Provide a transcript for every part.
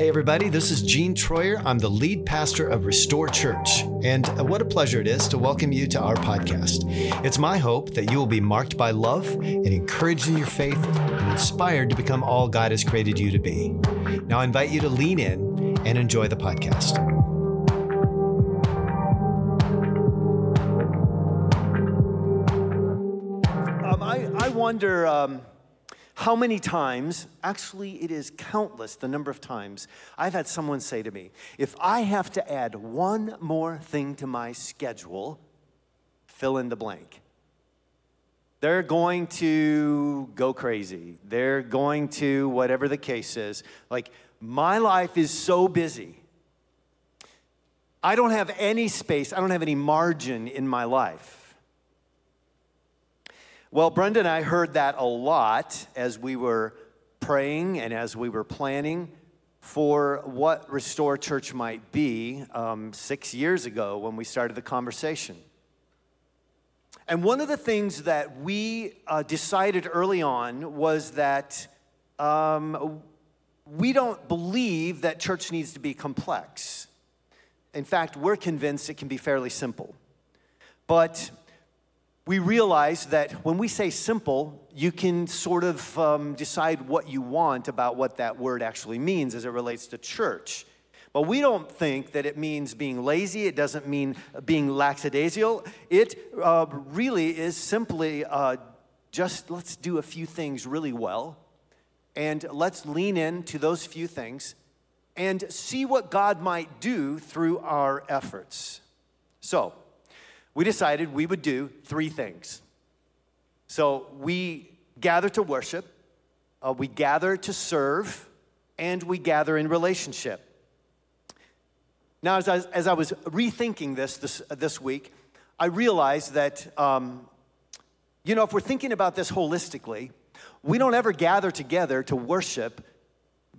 Hey, everybody, this is Gene Troyer. I'm the lead pastor of Restor Church. And what a pleasure it is to welcome you to our podcast. It's my hope that you will be marked by love and encouraged in your faith and inspired to become all God has created you to be. Now, I invite you to lean in and enjoy the podcast. Um, I, I wonder um, how many times, actually, it is countless the number of times, I've had someone say to me, if I have to add one more thing to my schedule, fill in the blank. They're going to go crazy. They're going to, whatever the case is, like, my life is so busy. I don't have any space, I don't have any margin in my life. Well, Brenda and I heard that a lot as we were praying and as we were planning for what Restor Church might be um, six years ago when we started the conversation. And one of the things that we uh, decided early on was that um, we don't believe that church needs to be complex. In fact, we're convinced it can be fairly simple. But we realize that when we say simple, you can sort of um, decide what you want about what that word actually means as it relates to church. But we don't think that it means being lazy. It doesn't mean being lackadaisical. It uh, really is simply uh, just let's do a few things really well and let's lean in to those few things and see what God might do through our efforts. So, we decided we would do three things. So we gather to worship, uh, we gather to serve, and we gather in relationship. Now, as I, as I was rethinking this, this this week, I realized that, um, you know, if we're thinking about this holistically, we don't ever gather together to worship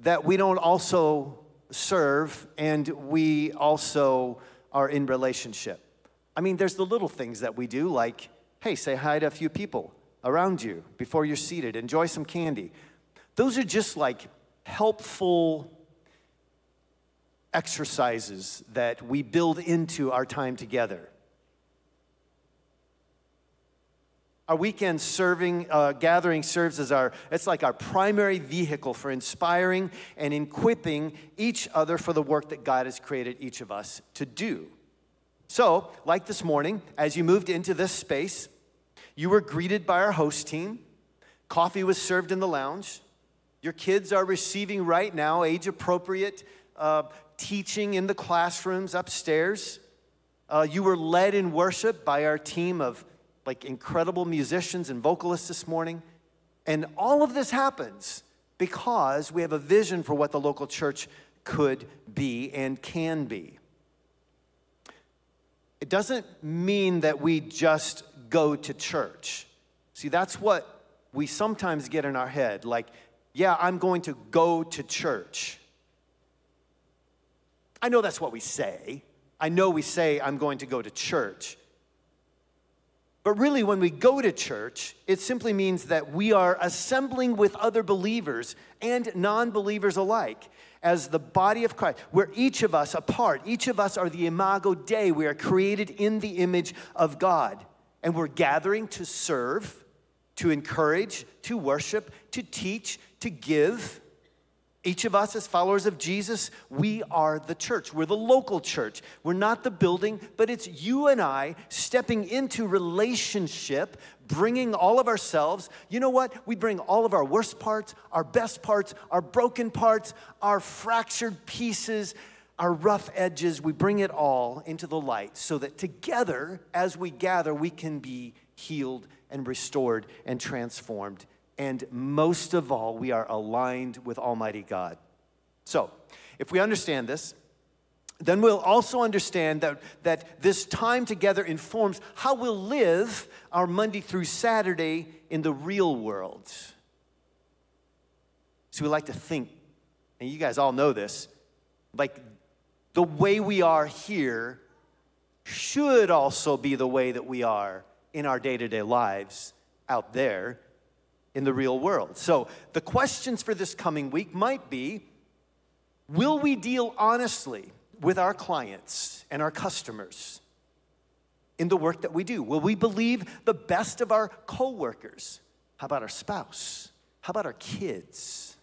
that we don't also serve and we also are in relationship. I mean, there's the little things that we do, like, hey, say hi to a few people around you before you're seated, enjoy some candy. Those are just like helpful exercises that we build into our time together. Our weekend serving, uh, gathering serves as our, it's like our primary vehicle for inspiring and equipping each other for the work that God has created each of us to do. So, like this morning, as you moved into this space, you were greeted by our host team. Coffee was served in the lounge. Your kids are receiving right now age appropriate uh, teaching in the classrooms upstairs. Uh, you were led in worship by our team of like incredible musicians and vocalists this morning. And all of this happens because we have a vision for what the local church could be and can be it doesn't mean that we just go to church. See, that's what we sometimes get in our head like, yeah, I'm going to go to church. I know that's what we say. I know we say, I'm going to go to church. But really, when we go to church, it simply means that we are assembling with other believers and non believers alike as the body of Christ, where each of us apart, each of us are the imago Dei. We are created in the image of God. And we're gathering to serve, to encourage, to worship, to teach, to give. Each of us, as followers of Jesus, we are the church. We're the local church. We're not the building, but it's you and I stepping into relationship bringing all of ourselves. You know what? We bring all of our worst parts, our best parts, our broken parts, our fractured pieces, our rough edges. We bring it all into the light so that together, as we gather, we can be healed and restored and transformed. And most of all, we are aligned with Almighty God. So, if we understand this, then we'll also understand that, that this time together informs how we'll live our Monday through Saturday in the real world. So we like to think, and you guys all know this, like the way we are here should also be the way that we are in our day to day lives out there in the real world. So the questions for this coming week might be Will we deal honestly with our clients and our customers in the work that we do? Will we believe the best of our coworkers? How about our spouse? How about our kids?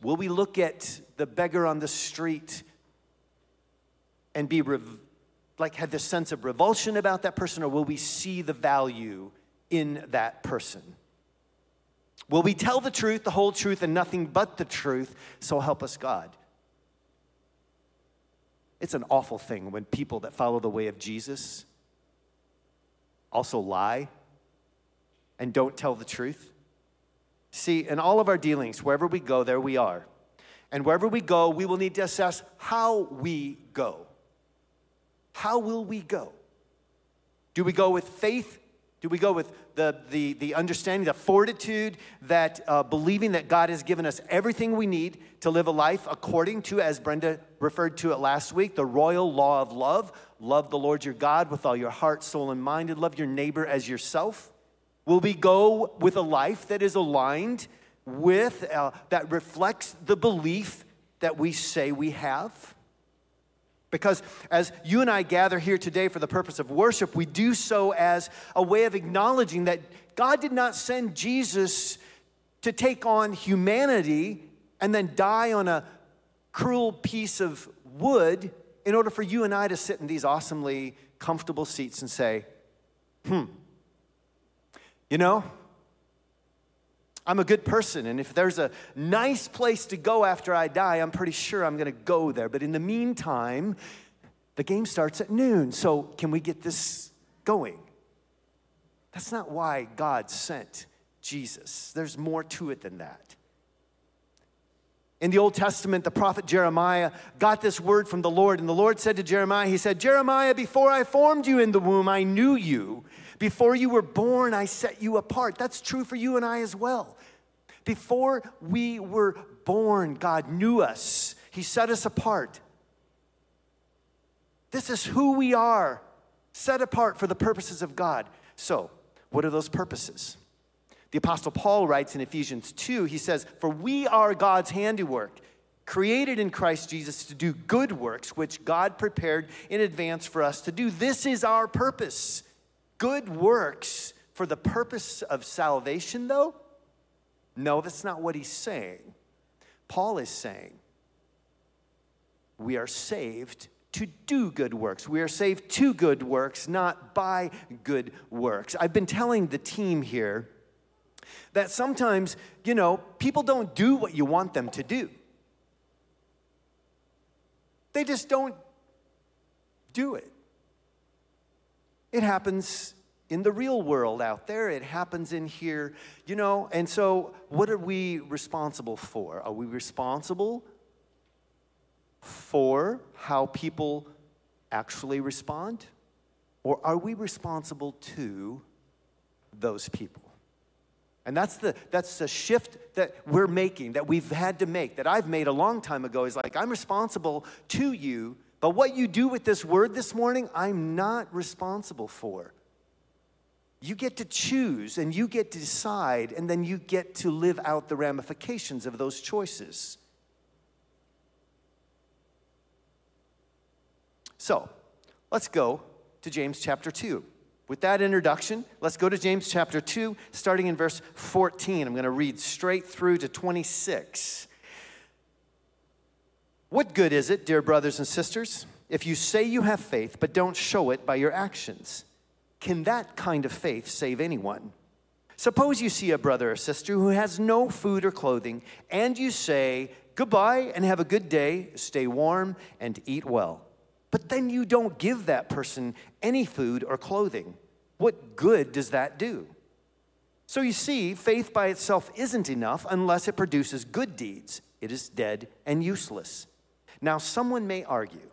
Will we look at the beggar on the street and be rev- like have this sense of revulsion about that person, or will we see the value in that person? Will we tell the truth, the whole truth, and nothing but the truth? So help us God. It's an awful thing when people that follow the way of Jesus also lie and don't tell the truth. See, in all of our dealings, wherever we go, there we are. And wherever we go, we will need to assess how we go. How will we go? Do we go with faith? Do we go with the, the, the understanding, the fortitude that uh, believing that God has given us everything we need to live a life according to, as Brenda referred to it last week, the royal law of love? Love the Lord your God with all your heart, soul, and mind, and love your neighbor as yourself. Will we go with a life that is aligned with, uh, that reflects the belief that we say we have? Because as you and I gather here today for the purpose of worship, we do so as a way of acknowledging that God did not send Jesus to take on humanity and then die on a cruel piece of wood in order for you and I to sit in these awesomely comfortable seats and say, hmm, you know, I'm a good person, and if there's a nice place to go after I die, I'm pretty sure I'm gonna go there. But in the meantime, the game starts at noon, so can we get this going? That's not why God sent Jesus. There's more to it than that. In the Old Testament, the prophet Jeremiah got this word from the Lord, and the Lord said to Jeremiah, He said, Jeremiah, before I formed you in the womb, I knew you. Before you were born, I set you apart. That's true for you and I as well. Before we were born, God knew us, He set us apart. This is who we are, set apart for the purposes of God. So, what are those purposes? The Apostle Paul writes in Ephesians 2, he says, For we are God's handiwork, created in Christ Jesus to do good works, which God prepared in advance for us to do. This is our purpose good works for the purpose of salvation, though? No, that's not what he's saying. Paul is saying we are saved to do good works. We are saved to good works, not by good works. I've been telling the team here that sometimes, you know, people don't do what you want them to do. They just don't do it. It happens in the real world out there, it happens in here, you know. And so, what are we responsible for? Are we responsible for how people actually respond? Or are we responsible to those people? And that's the, that's the shift that we're making, that we've had to make, that I've made a long time ago is like, I'm responsible to you but what you do with this word this morning, I'm not responsible for. You get to choose and you get to decide, and then you get to live out the ramifications of those choices. So, let's go to James chapter 2. With that introduction, let's go to James chapter 2, starting in verse 14. I'm going to read straight through to 26. What good is it, dear brothers and sisters, if you say you have faith but don't show it by your actions? Can that kind of faith save anyone? Suppose you see a brother or sister who has no food or clothing, and you say, Goodbye and have a good day, stay warm and eat well. But then you don't give that person any food or clothing. What good does that do? So you see, faith by itself isn't enough unless it produces good deeds. It is dead and useless. Now, someone may argue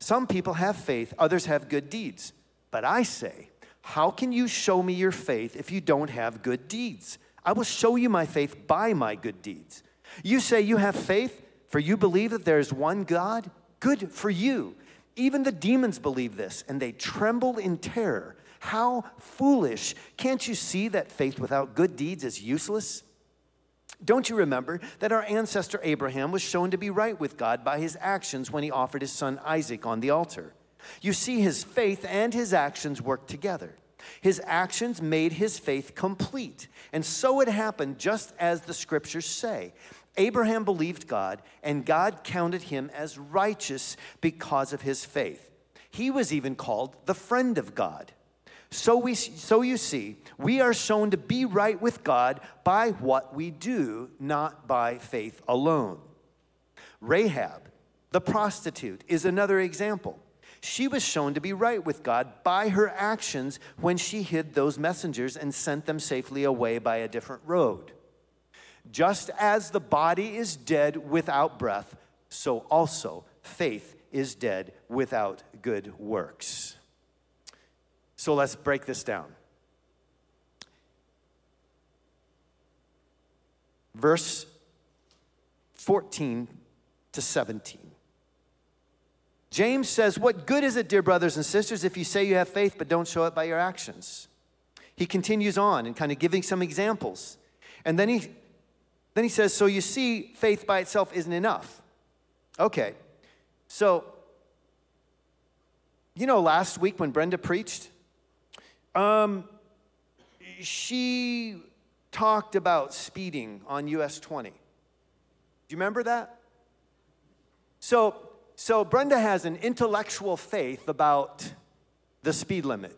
some people have faith, others have good deeds. But I say, how can you show me your faith if you don't have good deeds? I will show you my faith by my good deeds. You say you have faith, for you believe that there is one God? Good for you. Even the demons believe this, and they tremble in terror. How foolish. Can't you see that faith without good deeds is useless? Don't you remember that our ancestor Abraham was shown to be right with God by his actions when he offered his son Isaac on the altar? You see, his faith and his actions worked together. His actions made his faith complete. And so it happened just as the scriptures say. Abraham believed God, and God counted him as righteous because of his faith. He was even called the friend of God. So, we, so you see, we are shown to be right with God by what we do, not by faith alone. Rahab, the prostitute, is another example. She was shown to be right with God by her actions when she hid those messengers and sent them safely away by a different road. Just as the body is dead without breath, so also faith is dead without good works. So let's break this down. Verse 14 to 17. James says, What good is it, dear brothers and sisters, if you say you have faith but don't show it by your actions? He continues on and kind of giving some examples. And then he, then he says, So you see, faith by itself isn't enough. Okay, so, you know, last week when Brenda preached, um, she talked about speeding on US 20. Do you remember that? So, so Brenda has an intellectual faith about the speed limit.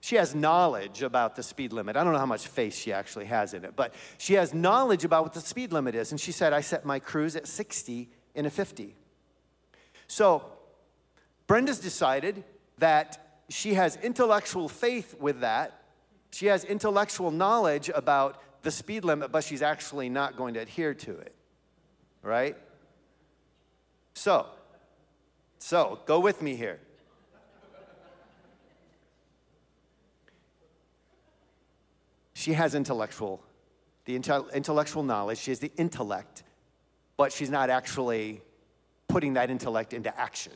She has knowledge about the speed limit. I don't know how much faith she actually has in it, but she has knowledge about what the speed limit is. And she said, I set my cruise at 60 in a 50. So Brenda's decided that she has intellectual faith with that. She has intellectual knowledge about the speed limit, but she's actually not going to adhere to it. Right? So, so go with me here. She has intellectual, the intellectual knowledge. She has the intellect, but she's not actually putting that intellect into action.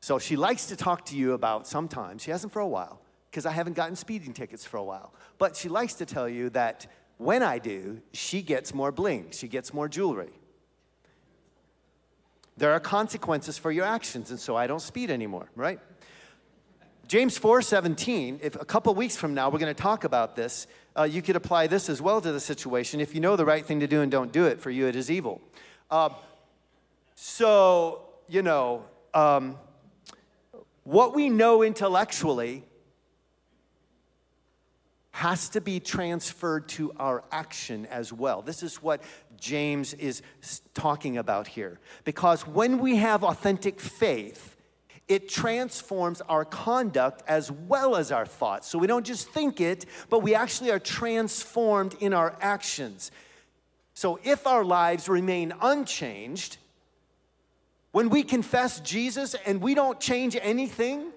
So she likes to talk to you about sometimes, she hasn't for a while, because I haven't gotten speeding tickets for a while, but she likes to tell you that when I do, she gets more bling, she gets more jewelry. There are consequences for your actions, and so I don't speed anymore, right? James 4:17, if a couple weeks from now we're going to talk about this, uh, you could apply this as well to the situation. If you know the right thing to do and don't do it, for you it is evil. Uh, so, you know, um, what we know intellectually has to be transferred to our action as well. This is what James is talking about here. Because when we have authentic faith, it transforms our conduct as well as our thoughts. So we don't just think it, but we actually are transformed in our actions. So if our lives remain unchanged, when we confess Jesus and we don't change anything,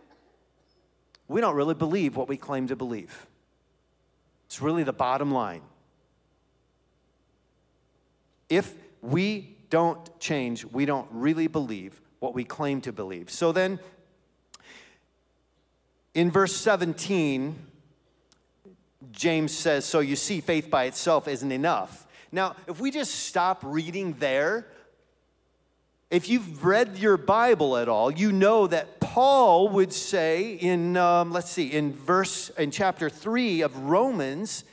we don't really believe what we claim to believe. It's really the bottom line. If we don't change, we don't really believe what we claim to believe. So then, in verse 17, James says, So you see, faith by itself isn't enough. Now, if we just stop reading there, if you've read your Bible at all, you know that Paul would say in, um, let's see, in verse, in chapter 3 of Romans,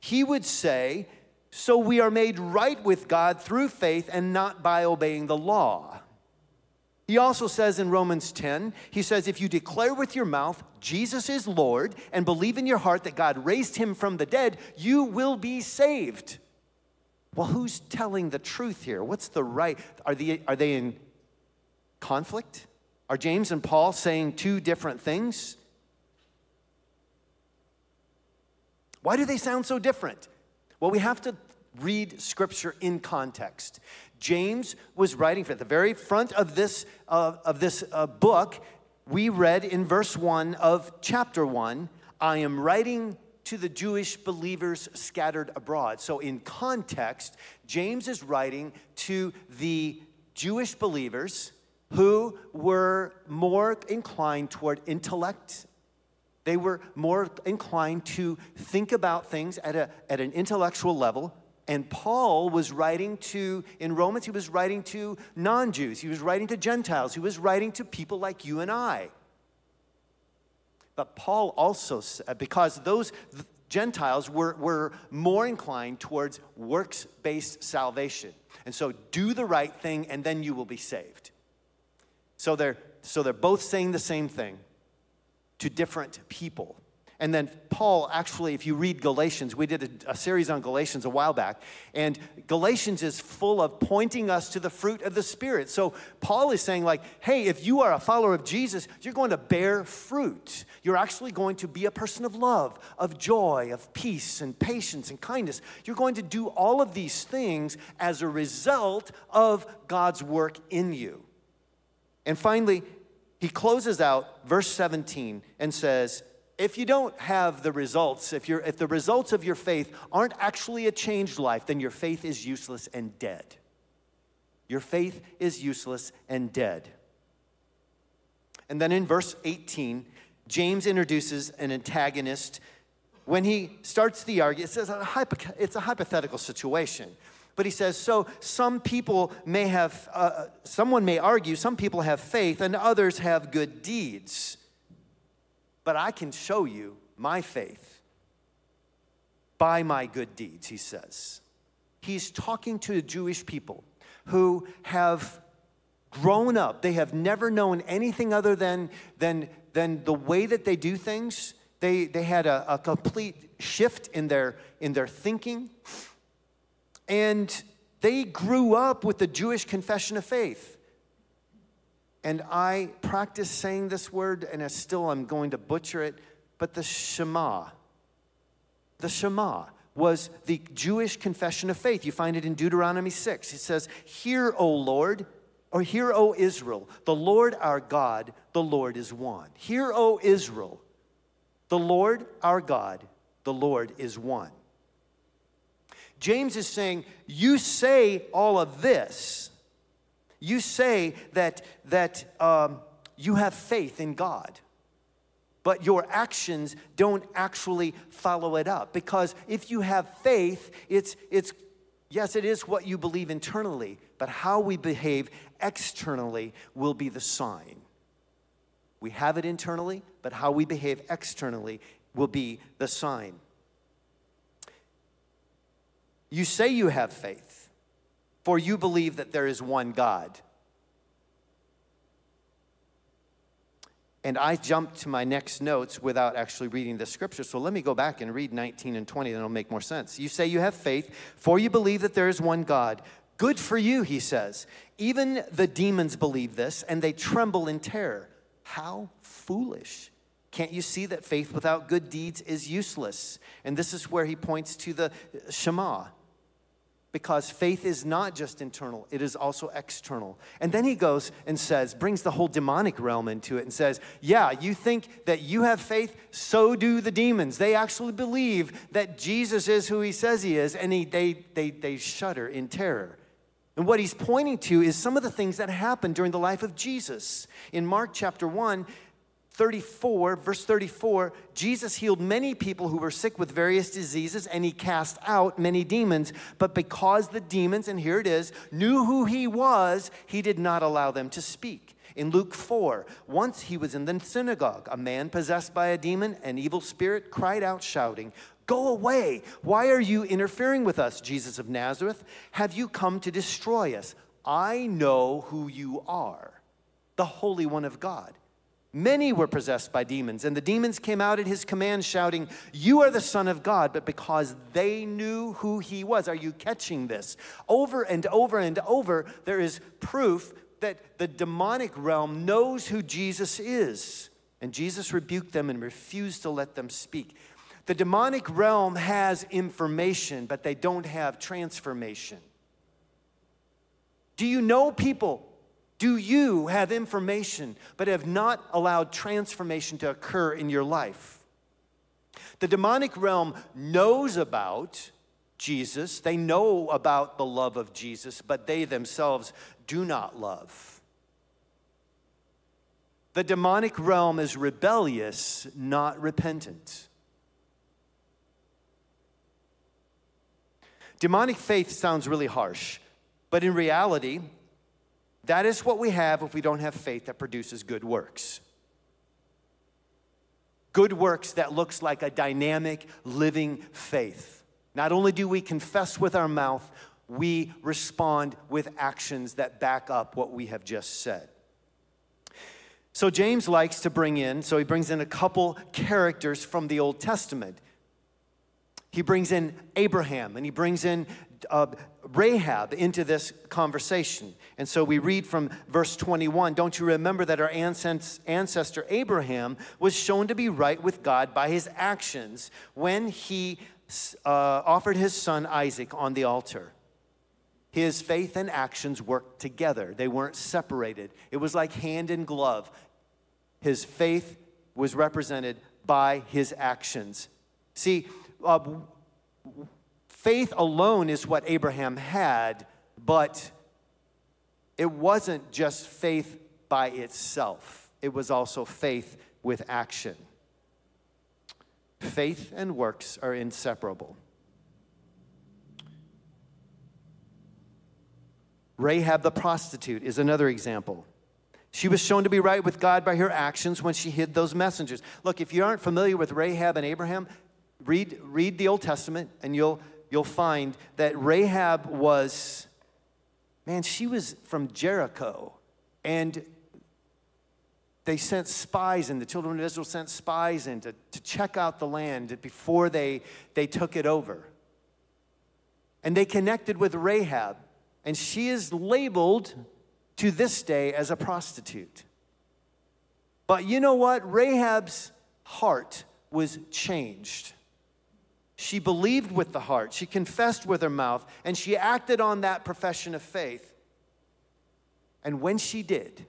he would say, So we are made right with God through faith and not by obeying the law. He also says in Romans 10, he says, If you declare with your mouth Jesus is Lord and believe in your heart that God raised him from the dead, you will be saved. Well, who's telling the truth here? What's the right? Are they, are they in conflict? Are James and Paul saying two different things? Why do they sound so different? Well, we have to read scripture in context. James was writing for the very front of this, uh, of this uh, book. We read in verse 1 of chapter 1 I am writing to the Jewish believers scattered abroad. So, in context, James is writing to the Jewish believers who were more inclined toward intellect They were more inclined to think about things at, a, at an intellectual level. And Paul was writing to, in Romans, he was writing to non Jews, he was writing to Gentiles, he was writing to people like you and I. But Paul also, uh, because those Gentiles were, were more inclined towards works based salvation. And so do the right thing and then you will be saved. So they're, so they're both saying the same thing to different people. And then Paul, actually, if you read Galatians, we did a, a, series on Galatians a while back, and Galatians is full of pointing us to the fruit of the Spirit. So Paul is saying, like, hey, if you are a follower of Jesus, you're going to bear fruit. You're actually going to be a person of love, of joy, of peace, and patience and kindness. You're going to do all of these things as a result of God's work in you. And finally, he closes out verse 17 and says, if you don't have the results, if, you're, if the results of your faith aren't actually a changed life, then your faith is useless and dead. Your faith is useless and dead. And then in verse 18, James introduces an antagonist. When he starts the argument, it says it's a hypothetical situation. But he says, so some people may have, uh, someone may argue, some people have faith and others have good deeds. But I can show you my faith by my good deeds, he says. He's talking to the Jewish people who have grown up, they have never known anything other than, than, than the way that they do things. They, they had a, a complete shift in their, in their thinking. And they grew up with the Jewish confession of faith. And I practice saying this word, and I still I'm going to butcher it, but the Shema. The Shema was the Jewish confession of faith. You find it in Deuteronomy 6. It says, Hear, O Lord, or hear, O Israel, the Lord our God, the Lord is one. Hear, O Israel, the Lord our God, the Lord is one. James is saying, You say all of this. You say that, that um, you have faith in God, but your actions don't actually follow it up. Because if you have faith, it's, it's yes, it is what you believe internally, but how we behave externally will be the sign. We have it internally, but how we behave externally will be the sign. You say you have faith, for you believe that there is one God. And I jumped to my next notes without actually reading the scripture. So let me go back and read 19 and 20, then it'll make more sense. You say you have faith, for you believe that there is one God. Good for you, he says. Even the demons believe this, and they tremble in terror. How foolish. Can't you see that faith without good deeds is useless? And this is where he points to the Shema because faith is not just internal, it is also external. And then he goes and says, brings the whole demonic realm into it and says, Yeah, you think that you have faith, so do the demons. They actually believe that Jesus is who he says he is, and he, they, they, they shudder in terror. And what he's pointing to is some of the things that happened during the life of Jesus. In Mark chapter 1, 34, verse 34, Jesus healed many people who were sick with various diseases and he cast out many demons. But because the demons, and here it is, knew who he was, he did not allow them to speak. In Luke 4, once he was in the synagogue, a man possessed by a demon, an evil spirit, cried out, shouting, Go away! Why are you interfering with us, Jesus of Nazareth? Have you come to destroy us? I know who you are, the Holy One of God. Many were possessed by demons, and the demons came out at his command, shouting, You are the Son of God. But because they knew who he was, are you catching this? Over and over and over, there is proof that the demonic realm knows who Jesus is. And Jesus rebuked them and refused to let them speak. The demonic realm has information, but they don't have transformation. Do you know people do you have information but have not allowed transformation to occur in your life? The demonic realm knows about Jesus, they know about the love of Jesus, but they themselves do not love. The demonic realm is rebellious, not repentant. Demonic faith sounds really harsh, but in reality, that is what we have if we don't have faith that produces good works. Good works that looks like a dynamic, living faith. Not only do we confess with our mouth, we respond with actions that back up what we have just said. So James likes to bring in, so he brings in a couple characters from the Old Testament. He brings in Abraham and he brings in uh, Rahab into this conversation. And so we read from verse 21 Don't you remember that our ancestor Abraham was shown to be right with God by his actions when he uh, offered his son Isaac on the altar? His faith and actions worked together, they weren't separated. It was like hand in glove. His faith was represented by his actions. See, uh, faith alone is what Abraham had, but it wasn't just faith by itself, it was also faith with action. Faith and works are inseparable. Rahab the prostitute is another example. She was shown to be right with God by her actions when she hid those messengers. Look, if you aren't familiar with Rahab and Abraham, read, read the Old Testament and you'll, you'll find that Rahab was, man, she was from Jericho. And they sent spies in, the children of Israel sent spies in to, to check out the land before they, they took it over. And they connected with Rahab, and she is labeled to this day as a prostitute. But you know what? Rahab's heart was changed. She believed with the heart, she confessed with her mouth, and she acted on that profession of faith. And when she did,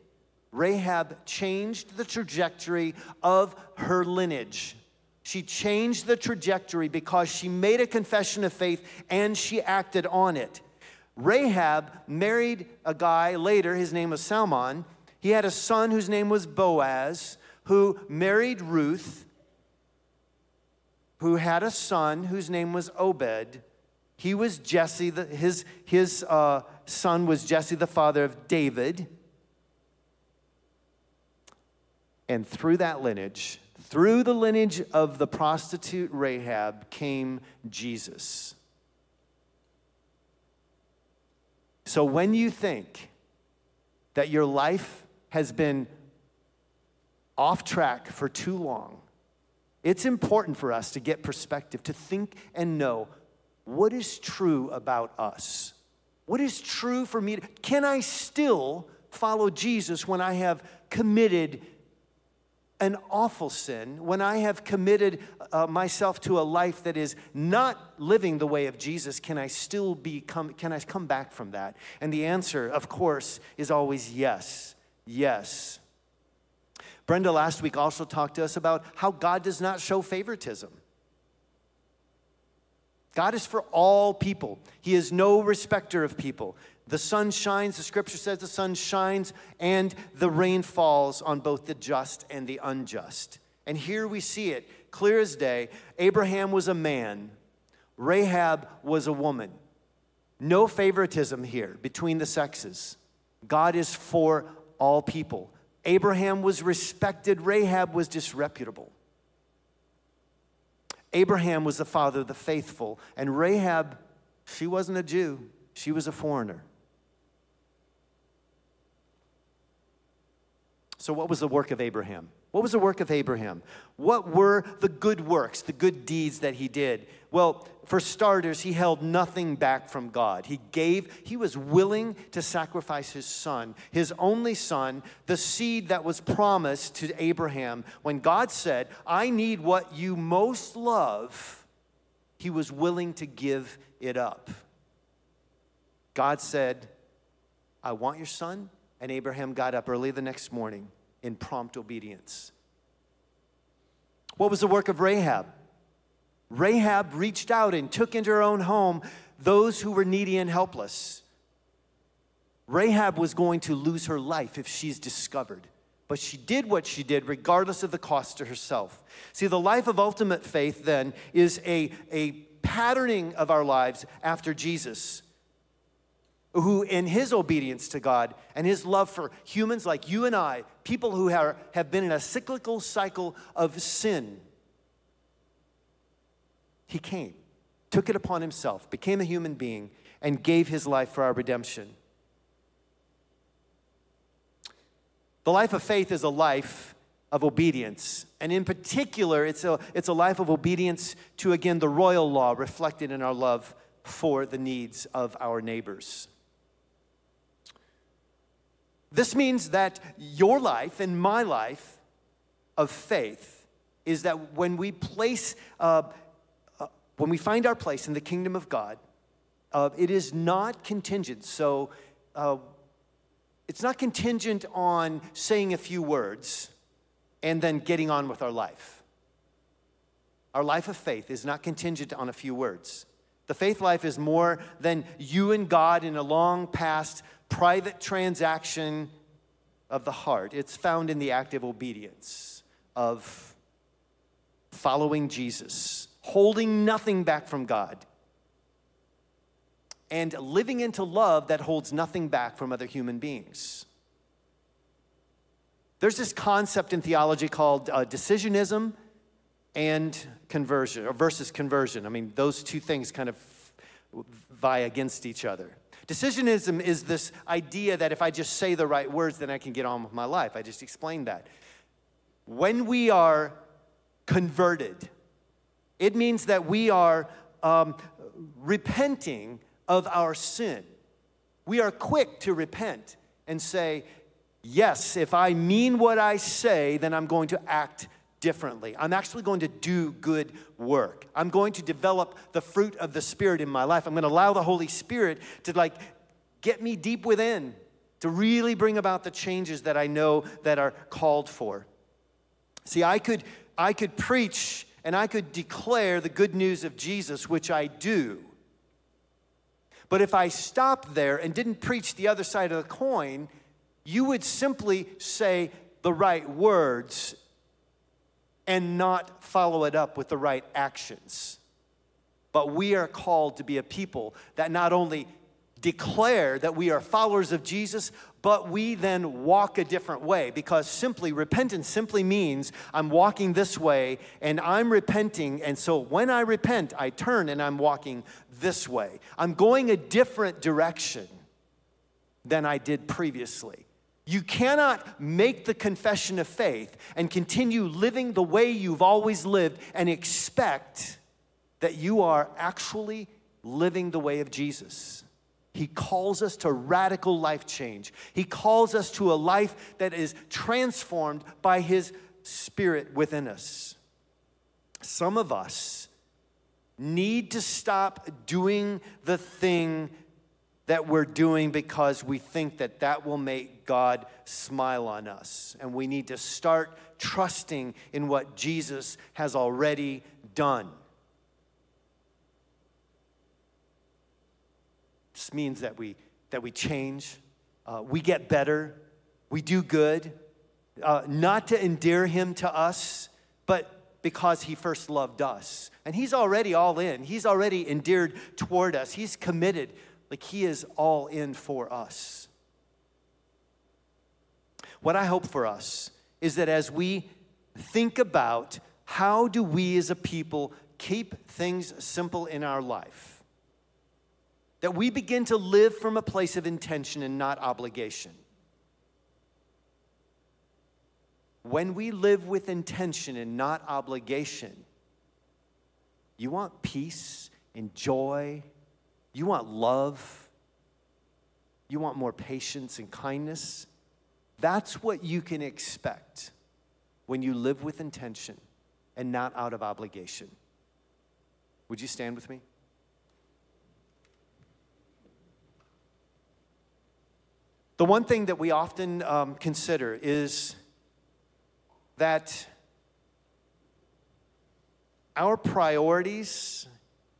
Rahab changed the trajectory of her lineage. She changed the trajectory because she made a confession of faith and she acted on it. Rahab married a guy later, his name was Salmon. He had a son whose name was Boaz, who married Ruth who had a son whose name was Obed. He was Jesse, the, his, his uh, son was Jesse, the father of David. And through that lineage, through the lineage of the prostitute Rahab, came Jesus. So when you think that your life has been off track for too long, it's important for us to get perspective, to think and know what is true about us. What is true for me? Can I still follow Jesus when I have committed an awful sin, when I have committed uh, myself to a life that is not living the way of Jesus, can I still become, can I come back from that? And the answer, of course, is always yes, yes. Brenda last week also talked to us about how God does not show favoritism. God is for all people. He is no respecter of people. The sun shines, the scripture says the sun shines, and the rain falls on both the just and the unjust. And here we see it clear as day. Abraham was a man, Rahab was a woman. No favoritism here between the sexes. God is for all people. Abraham was respected, Rahab was disreputable. Abraham was the father of the faithful, and Rahab, she wasn't a Jew, she was a foreigner. So, what was the work of Abraham? What was the work of Abraham? What were the good works, the good deeds that he did? Well, for starters, he held nothing back from God. He gave, he was willing to sacrifice his son, his only son, the seed that was promised to Abraham. When God said, I need what you most love, he was willing to give it up. God said, I want your son. And Abraham got up early the next morning in prompt obedience. What was the work of Rahab? Rahab reached out and took into her own home those who were needy and helpless. Rahab was going to lose her life if she's discovered. but she did what she did regardless of the cost to herself. See, the life of ultimate faith then is a, a patterning of our lives after Jesus, who, in his obedience to God and his love for humans like you and I, people who are, have been in a cyclical cycle of sin, he came, took it upon himself, became a human being, and gave his life for our redemption. The life of faith is a life of obedience. And in particular, it's a, it's a life of obedience to, again, the royal law reflected in our love for the needs of our neighbors. This means that your life and my life of faith is that when we place, uh, uh, when we find our place in the kingdom of God, uh, it is not contingent. So, uh, it's not contingent on saying a few words and then getting on with our life. Our life of faith is not contingent on a few words. The faith life is more than you and God in a long past private transaction of the heart. It's found in the active obedience of following Jesus, holding nothing back from God and living into love that holds nothing back from other human beings. There's this concept in theology called uh, decisionism and conversion, or versus conversion. I mean, those two things kind of vie against each other. Decisionism is this idea that if I just say the right words, then I can get on with my life. I just explained that. When we are converted, it means that we are um, repenting of our sin. We are quick to repent and say, Yes, if I mean what I say, then I'm going to act differently. I'm actually going to do good work. I'm going to develop the fruit of the Spirit in my life. I'm going to allow the Holy Spirit to like get me deep within to really bring about the changes that I know that are called for. See, I could I could preach and I could declare the good news of Jesus, which I do. But if I stopped there and didn't preach the other side of the coin, you would simply say the right words and not follow it up with the right actions. But we are called to be a people that not only declare that we are followers of Jesus, but we then walk a different way because simply repentance simply means I'm walking this way and I'm repenting. And so when I repent, I turn and I'm walking this way. I'm going a different direction than I did previously. You cannot make the confession of faith and continue living the way you've always lived and expect that you are actually living the way of Jesus. He calls us to radical life change. He calls us to a life that is transformed by His Spirit within us. Some of us need to stop doing the thing that we're doing because we think that that will make God smile on us. And we need to start trusting in what Jesus has already done. This means that we, that we change, uh, we get better, we do good, uh, not to endear him to us, but because he first loved us. And he's already all in, he's already endeared toward us, he's committed, like he is all in for us. What I hope for us is that as we think about how do we as a people keep things simple in our life, that we begin to live from a place of intention and not obligation. When we live with intention and not obligation, you want peace and joy, you want love, you want more patience and kindness. That's what you can expect when you live with intention and not out of obligation. Would you stand with me? The one thing that we often um, consider is that our priorities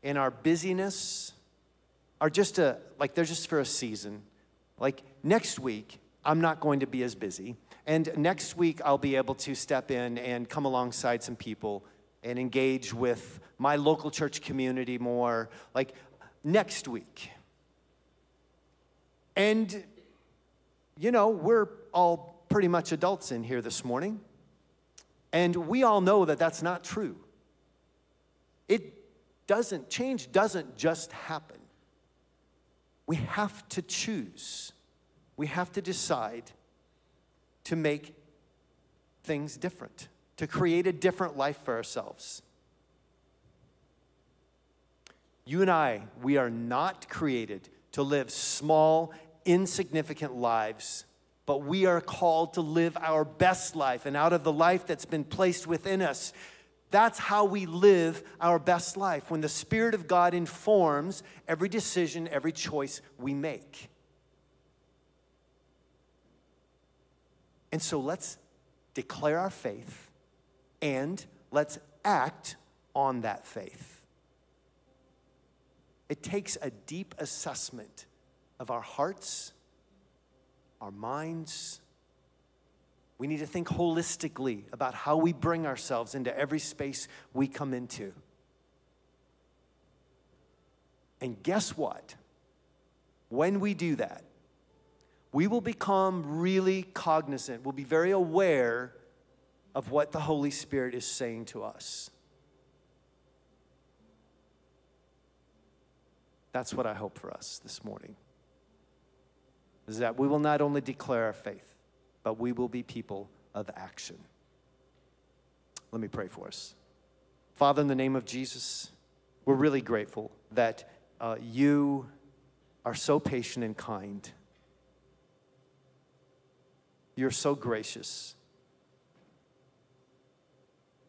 and our busyness are just a, like, they're just for a season. Like, next week, I'm not going to be as busy. And next week, I'll be able to step in and come alongside some people and engage with my local church community more, like next week. And, you know, we're all pretty much adults in here this morning. And we all know that that's not true. It doesn't, change doesn't just happen. We have to choose, we have to decide to make things different, to create a different life for ourselves. You and I, we are not created to live small, insignificant lives, but we are called to live our best life. And out of the life that's been placed within us, that's how we live our best life when the Spirit of God informs every decision, every choice we make. And so let's declare our faith and let's act on that faith. It takes a deep assessment of our hearts, our minds, we need to think holistically about how we bring ourselves into every space we come into. And guess what? When we do that, we will become really cognizant, we'll be very aware of what the Holy Spirit is saying to us. That's what I hope for us this morning. Is that we will not only declare our faith, but we will be people of action. Let me pray for us. Father, in the name of Jesus, we're really grateful that uh, you are so patient and kind. You're so gracious.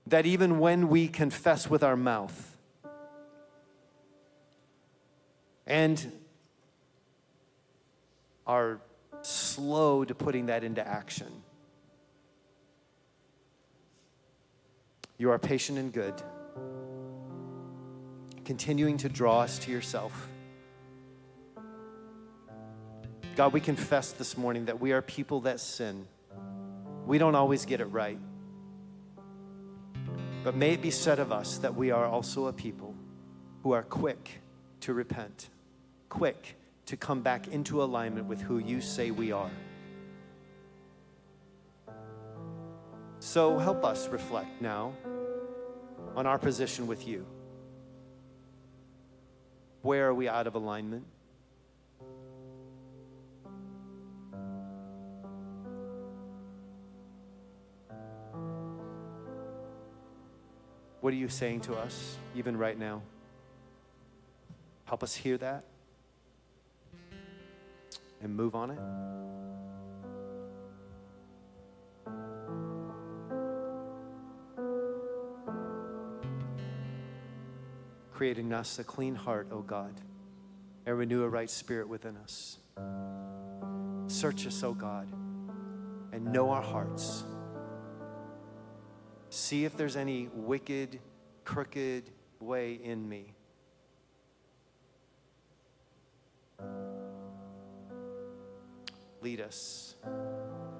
That even when we confess with our mouth and are slow to putting that into action. You are patient and good, continuing to draw us to yourself. God, we confess this morning that we are people that sin. We don't always get it right. But may it be said of us that we are also a people who are quick to repent, quick to come back into alignment with who you say we are. So help us reflect now on our position with you. Where are we out of alignment? What are you saying to us, even right now? Help us hear that and move on it? Creating us a clean heart, O God, and renew a right spirit within us. Search us, O God, and know our hearts. See if there's any wicked, crooked way in me lead us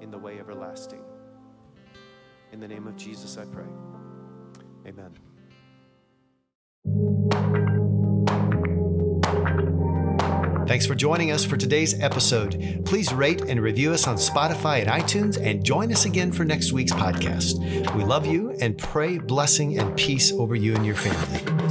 in the way everlasting. In the name of Jesus, I pray. Amen. Thanks for joining us for today's episode. Please rate and review us on Spotify and iTunes and join us again for next week's podcast. We love you and pray blessing and peace over you and your family.